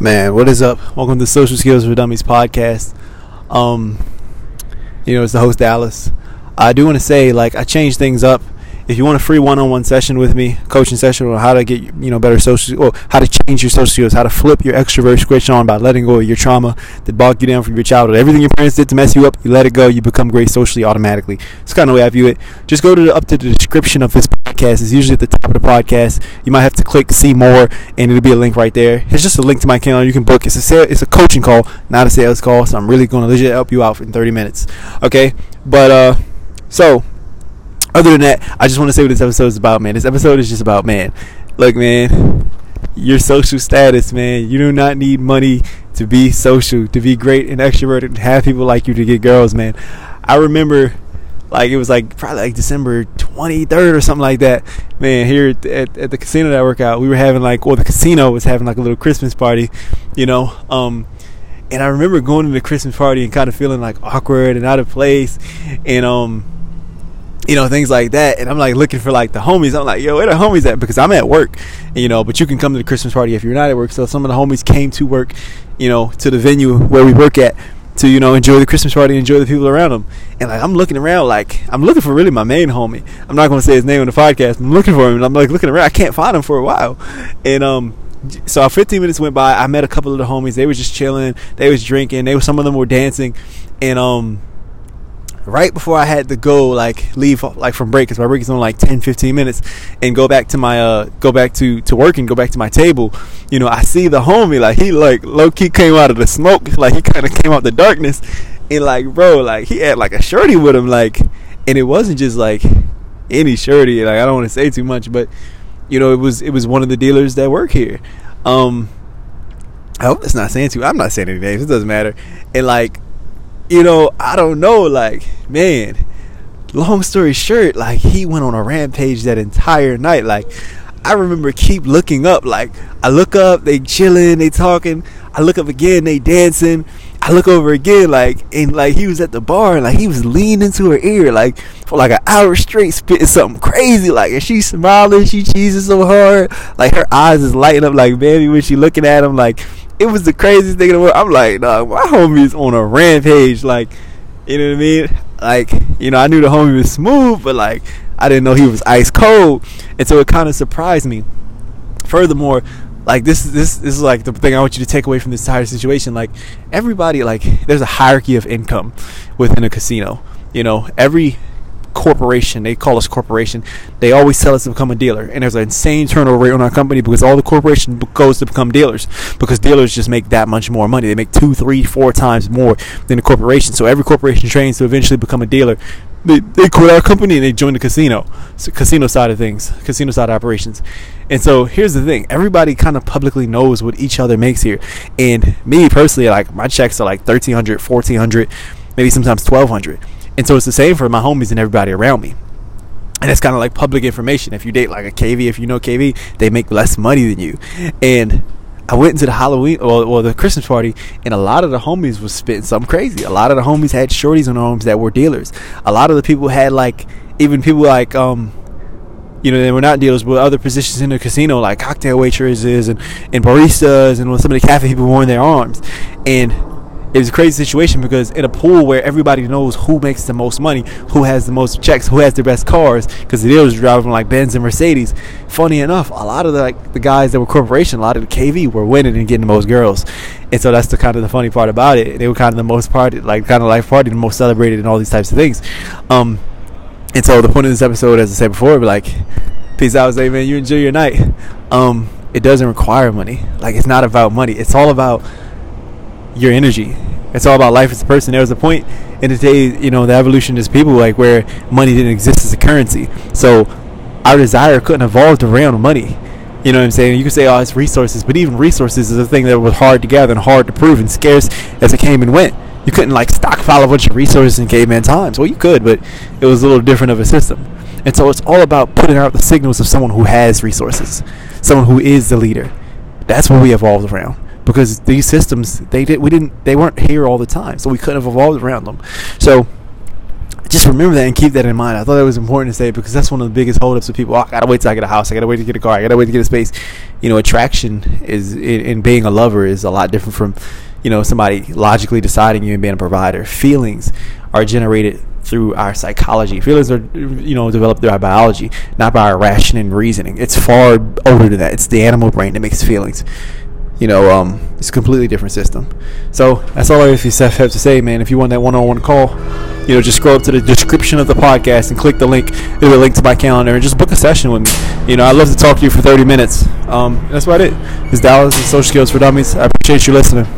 Man, what is up? Welcome to Social Skills for Dummies podcast. Um, you know, it's the host Dallas. I do want to say, like, I changed things up. If you want a free one-on-one session with me, coaching session on how to get you know better social, or how to change your social skills, how to flip your extrovert switch on by letting go of your trauma that bogged you down from your childhood. Everything your parents did to mess you up, you let it go. You become great socially automatically. It's kind of the way I view it. Just go to the, up to the description of this podcast. It's usually at the top of the podcast. You might have to click see more, and it'll be a link right there. It's just a link to my channel. You can book. It's a sale, it's a coaching call, not a sales call. So I'm really going to legit help you out in 30 minutes. Okay, but uh, so other than that, I just want to say what this episode is about, man. This episode is just about, man. Look, man, your social status, man. You do not need money to be social, to be great and extroverted, and have people like you to get girls, man. I remember, like, it was like probably like December 23rd or something like that. Man, here at, at, at the casino that I work out, we were having like, well, the casino was having like a little Christmas party, you know. Um, and I remember going to the Christmas party and kind of feeling like awkward and out of place, and um you know things like that. And i'm like looking for like the homies. I'm like yo where the homies at? Because i'm at work you know but you can come to the christmas party if you're not at work. So some of the homies came to work you know to the venue where we work at to you know enjoy the christmas party enjoy the people around them and like i'm looking around like i'm looking for really my main homie. I'm not going to say his name on the podcast i'm looking for him and i'm like looking around. I can't find him for a while. And um so 15 minutes went by. I met a couple of the homies. They were just chilling. They was drinking. They were some of them were dancing. And um right before I had to go like leave like from break because my break is only like 10 15 minutes and go back to my uh go back to to work and go back to my table you know I see the homie like he like low key came out of the smoke like he kind of came out the darkness and like bro like he had like a shorty with him like and it wasn't just like any shorty like I don't want to say too much but you know it was it was one of the dealers that work here. Um I hope that's not saying too I'm not saying any names it doesn't matter and like you know, I don't know, like, man, long story short, like he went on a rampage that entire night. Like, I remember keep looking up, like I look up, they chilling, they talking, I look up again, they dancing. I look over again, like, and like he was at the bar, and like he was leaning into her ear, like for like an hour straight, spitting something crazy, like, and she's smiling, she cheesing so hard, like her eyes is lighting up like baby when she looking at him, like it was the craziest thing in the world. I'm like, dog, my homie's on a rampage. Like, you know what I mean? Like, you know, I knew the homie was smooth, but like, I didn't know he was ice cold, and so it kind of surprised me. Furthermore, like this this this is like the thing I want you to take away from this entire situation. Like, everybody, like, there's a hierarchy of income within a casino. You know, every corporation. They call us corporation. They always tell us to become a dealer, and there's an insane turnover rate on our company because all the corporation goes to become dealers because dealers just make that much more money. They make two, three, four times more than the corporation. So every corporation trains to eventually become a dealer. They, they quit our company and they join the casino, so casino side of things, casino side operations. And so here's the thing: everybody kind of publicly knows what each other makes here. And me personally, like my checks are like 1300 1400 maybe sometimes 1200 and so it's the same for my homies and everybody around me. And it's kind of like public information. If you date like a KV, if you know KV, they make less money than you. And I went into the Halloween or, the Christmas party, and a lot of the homies was spitting something crazy. A lot of the homies had shorties on their arms that were dealers. A lot of the people had like even people like um you know, they were not dealers, but other positions in the casino, like cocktail waitresses and, and baristas, and some of the cafe people wore in their arms. And it was a crazy situation because in a pool where everybody knows who makes the most money, who has the most checks, who has the best cars, because the dealers driving like Benz and Mercedes. Funny enough, a lot of the like the guys that were corporation, a lot of the KV were winning and getting the most girls, and so that's the kind of the funny part about it. They were kind of the most party, like kind of life party, the most celebrated, and all these types of things. Um, and so the point of this episode, as I said before, like, peace out, say man, you enjoy your night. Um, it doesn't require money. Like it's not about money. It's all about your energy. It's all about life as a person. There was a point in the day, you know, the evolution is people like where money didn't exist as a currency. So our desire couldn't evolve around money. You know what I'm saying? You could say, oh, it's resources, but even resources is a thing that was hard to gather and hard to prove and scarce as it came and went. You couldn't like stockpile a bunch of resources in caveman times. Well, you could, but it was a little different of a system. And so it's all about putting out the signals of someone who has resources, someone who is the leader. That's what we evolved around because these systems they did we didn't they weren't here all the time, so we couldn't have evolved around them. So just remember that and keep that in mind. I thought that was important to say because that's one of the biggest holdups of people. Oh, I gotta wait till I get a house. I gotta wait to get a car. I gotta wait to get a space. You know, attraction is in, in being a lover is a lot different from, you know, somebody logically deciding you and being a provider. Feelings are generated through our psychology. Feelings are, you know, developed through our biology, not by our rationing and reasoning. It's far older than that. It's the animal brain that makes feelings you know, um, it's a completely different system. So that's all I have to say, man. If you want that one-on-one call, you know, just scroll up to the description of the podcast and click the link. It'll link to my calendar and just book a session with me. You know, I'd love to talk to you for 30 minutes. Um, that's about it. It's Dallas and Social Skills for Dummies. I appreciate you listening.